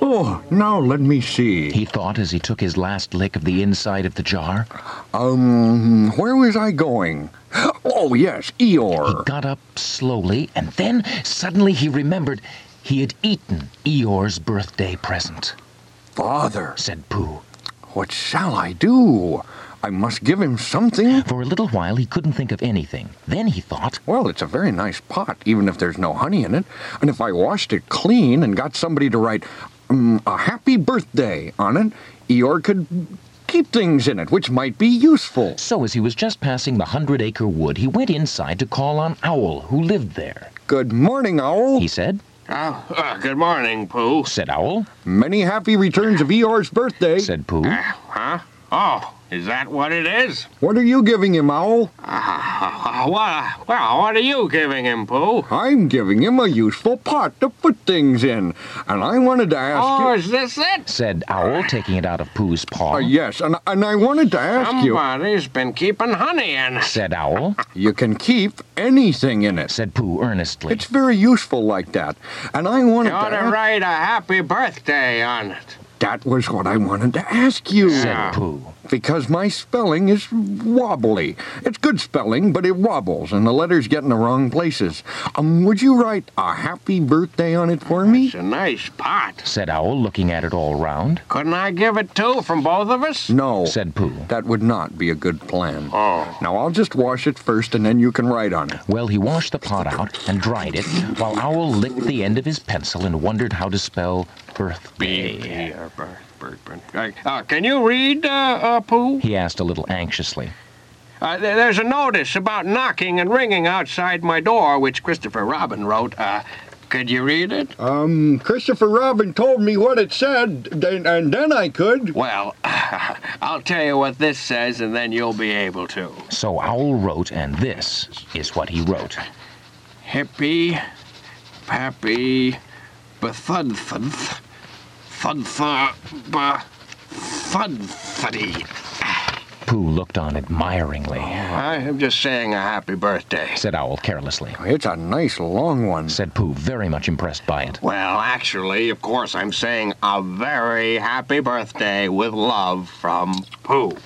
Oh, now let me see. he thought as he took his last lick of the inside of the jar. Um, where was I going? Oh, yes, Eeyore. He got up slowly, and then suddenly he remembered he had eaten Eeyore's birthday present, Father, said Pooh. what shall I do? I must give him something. For a little while he couldn't think of anything. Then he thought, Well, it's a very nice pot, even if there's no honey in it. And if I washed it clean and got somebody to write um, a happy birthday on it, Eeyore could keep things in it, which might be useful. so as he was just passing the hundred acre wood, he went inside to call on Owl, who lived there. Good morning, Owl. He said, Oh, uh, good morning, Pooh. said Owl, Many happy returns of Eeyore's birthday. said Pooh. Huh? Oh, is that what it is? What are you giving him, Owl? Uh, what, well, what are you giving him, Pooh? I'm giving him a useful pot to put things in. And I wanted to ask Oh, you. is this it? said Owl, taking it out of Pooh's paw. Uh, yes, and, and I wanted to ask you. Somebody's been keeping honey in. Said Owl, You can keep anything in it. said Pooh earnestly. It's very useful like that. And I wanted You ought to to ask. write a happy birthday on it. That was what I wanted to ask you. said Pooh. Because my spelling is wobbly. It's good spelling, but it wobbles, and the letters get in the wrong places. Um, would you write a happy birthday on it for me? It's a nice pot. Said Owl, looking at it all round. Couldn't I give it two from both of us? No. Said Pooh. That would not be a good plan. Oh. Now I'll just wash it first, and then you can write on it. Well, he washed the pot out and dried it, while Owl licked the end of his pencil and wondered how to spell birthday. Uh, bird, bird, bird. Uh, uh, can you read, uh, uh, Pooh? He asked a little anxiously. Uh, there- there's a notice about knocking and ringing outside my door, which Christopher Robin wrote. Uh, could you read it? Um, Christopher Robin told me what it said, then- and then I could. Well, I'll tell you what this says, and then you'll be able to. So Owl wrote, and this is what he wrote. Hippy, pappy, bethudthunth, thudtha, ba, thudthuddy. Pooh looked on admiringly. I am just saying a happy birthday. Said Owl carelessly. Oh, it's a nice long one. Said Pooh, very much impressed by it. Well, actually, of course, I'm saying a very happy birthday with love from Pooh.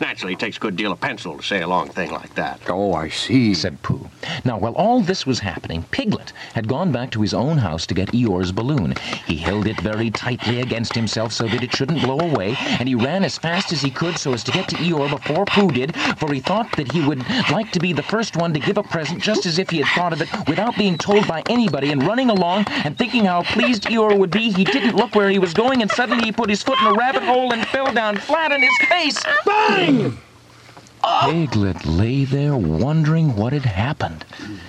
Naturally, it takes a good deal of pencil to say a long thing like that. Oh, I see. Said Pooh. Now, while all this was happening, Piglet had gone back to his own house to get Eeyore's balloon. He held it very tightly against himself so that it shouldn't blow away, and he ran as fast as he could so as to get to Eeyore before Pooh did, for he thought that he would like to be the first one to give a present just as if he had thought of it without being told by anybody, and running along and thinking how pleased Eeyore would be, he didn't look where he was going, and suddenly he put his foot in a rabbit hole and fell down flat on his face. Bang! Piglet lay there wondering what had happened.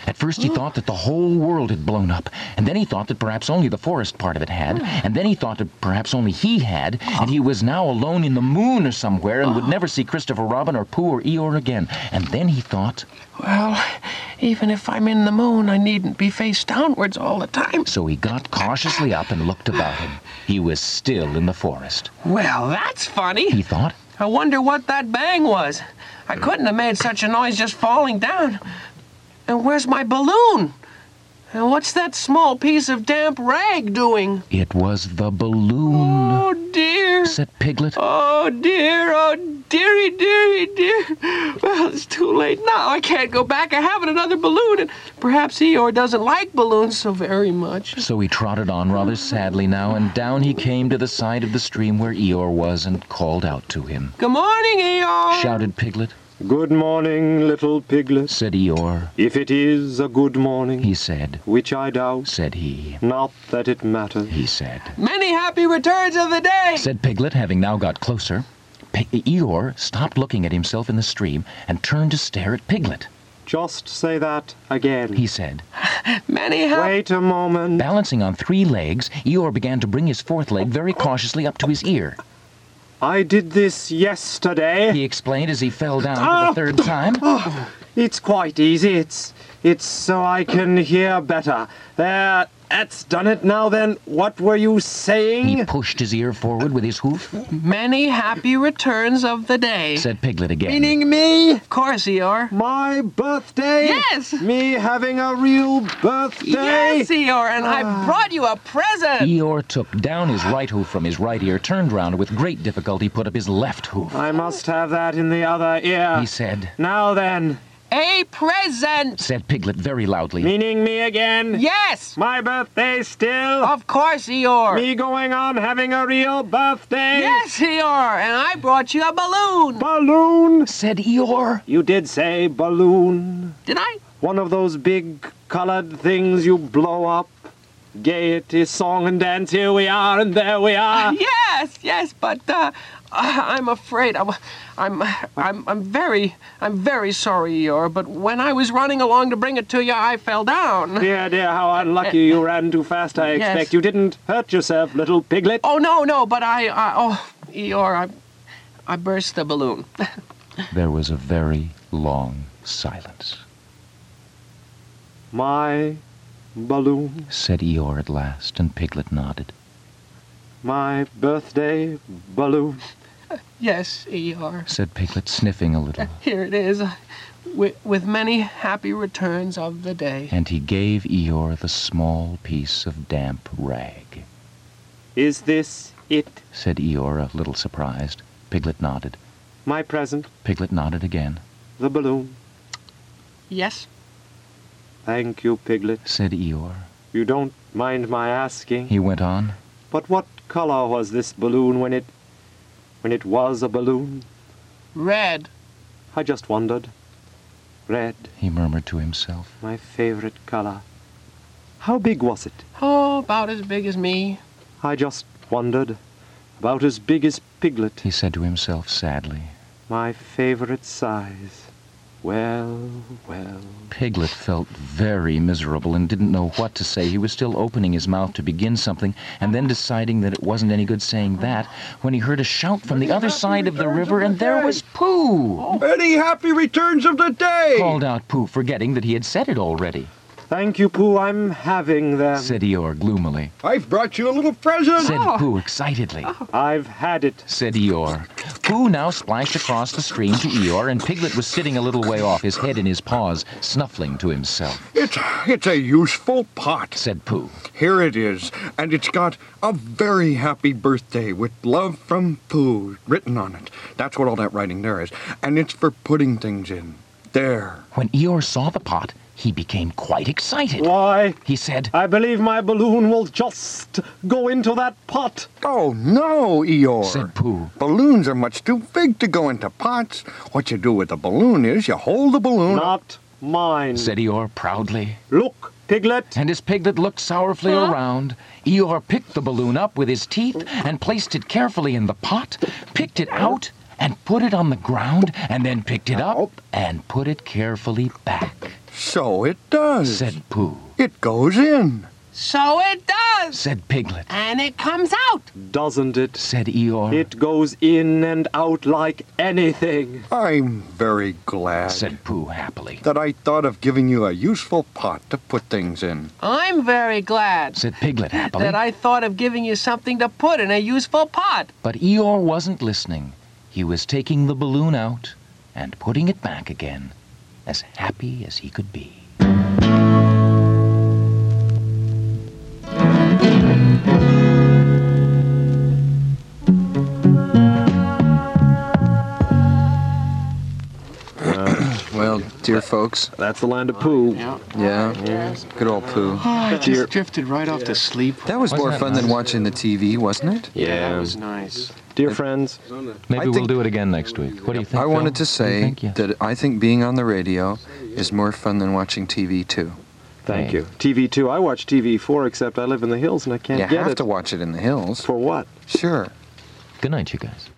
At first he thought that the whole world had blown up, and then he thought that perhaps only the forest part of it had, and then he thought that perhaps only he had, and he was now alone in the moon or somewhere and would never see Christopher Robin or Pooh or Eeyore again. And then he thought, Well, even if I'm in the moon, I needn't be face downwards all the time. so he got cautiously up and looked about him. He was still in the forest. Well, that's funny. He thought, I wonder what that bang was. I couldn't have made such a noise just falling down. And where's my balloon? And what's that small piece of damp rag doing? it was the balloon, Oh Piglet. Oh dear, oh dearie, dearie, dear. Well, it's too late now. I can't go back. I haven't another balloon, and perhaps Eeyore doesn't like balloons so very much. So he trotted on rather sadly now, and down he came to the side of the stream where Eeyore was and called out to him. Good morning, Eeyore. Shouted Piglet, Good morning, little piglet. said Eeyore. If it is a good morning, He said, which I doubt, said he, not that it matters. he said. Many happy returns of the day. Said Piglet, having now got closer. P- Eeyore stopped looking at himself in the stream and turned to stare at Piglet. Just say that again. He said, Many happy. Wait a moment. balancing on three legs, Eeyore began to bring his fourth leg very cautiously up to his ear. I did this yesterday. He explained as he fell down for the ah! third time. Ah! It's quite easy. It's it's so I can hear better. There That's done it now then. What were you saying? He pushed his ear forward with his hoof, Many happy returns of the day. said Piglet again. Meaning me? Of course, Eeyore. My birthday? Yes. Me having a real birthday? Yes, Eeyore, and I ah. brought you a present. Eeyore took down his right hoof from his right ear, turned round, and with great difficulty put up his left hoof. I must have that in the other ear. He said, Now then, A present. said Piglet very loudly. meaning me again? Yes. My birthday still? Of course, Eeyore. Me going on having a real birthday? Yes, Eeyore, and I brought you a balloon. Balloon? Said Eeyore. You did say balloon. Did I? One of those big colored things you blow up. Gaiety, song and dance, here we are and there we are. Yes, yes, but uh, I'm afraid I'm, I'm, I'm, I'm very, I'm very sorry, Eeyore. But when I was running along to bring it to you, I fell down. Dear, dear, how unlucky you ran too fast, I Yes. expect. You didn't hurt yourself, little piglet. Oh no, no, but I, I oh, Eeyore, I, I burst the balloon. There was a very long silence. My balloon, Said Eeyore at last, and Piglet nodded. my birthday balloon. Yes, Eeyore. Said Piglet, sniffing a little. Here it is, with, with many happy returns of the day. And he gave Eeyore the small piece of damp rag. Is this it? Said Eeyore, a little surprised. Piglet nodded. My present, Piglet nodded again. the balloon. Yes. Thank you, Piglet. Said Eeyore. You don't mind my asking, He went on. but what color was this balloon when it. When it was a balloon? Red. I just wondered. Red, He murmured to himself. my favorite color. How big was it? Oh, about as big as me. I just wondered. About as big as Piglet. He said to himself sadly. My favorite size. Well, well. Piglet felt very miserable and didn't know what to say. He was still opening his mouth to begin something and then deciding that it wasn't any good saying that when he heard a shout from the other side of the river and there was Pooh! Many happy returns of the day! Called out Pooh, forgetting that he had said it already. Thank you, Pooh. I'm having them. Said Eeyore gloomily. I've brought you a little present. Said ah. Pooh excitedly. I've had it. Said Eeyore. Pooh now splashed across the stream to Eeyore, and Piglet was sitting a little way off, his head in his paws, snuffling to himself. It's, it's a useful pot. Said Pooh. Here it is, and it's got a very happy birthday with love from Pooh written on it. That's what all that writing there is. And it's for putting things in. There. When Eeyore saw the pot, he became quite excited. Why, He said, I believe my balloon will just go into that pot. Oh, no, Eeyore. said Pooh. Balloons are much too big to go into pots. What you do with a balloon is you hold the balloon. Not mine. Said Eeyore proudly. Look, Piglet. And as Piglet looked sorrowfully around, Eeyore picked the balloon up with his teeth and placed it carefully in the pot, picked it out and put it on the ground, and then picked it up and put it carefully back. So it does. Said Pooh. It goes in. So it does. Said Piglet. And it comes out. Doesn't it? Said Eeyore. It goes in and out like anything. I'm very glad Said Pooh happily. that I thought of giving you a useful pot to put things in. I'm very glad Said Piglet happily. that I thought of giving you something to put in a useful pot. But Eeyore wasn't listening. He was taking the balloon out and putting it back again, as happy as he could be. Dear folks, That's the land of Pooh. yeah, good old Pooh. Oh, I Dear- just drifted right off to sleep. That was Wasn't more that fun than watching the TV, wasn't it? Yeah, that was um, nice. Dear friends, Maybe I we'll do it again next week. What do you think? I Phil? wanted to What do you say think? Yes. that I think being on the radio is more fun than watching TV too. thank you. TV2, I watch TV4, except I live in the hills and I can't You get have to watch it in the hills. For what? Sure. Good night, you guys.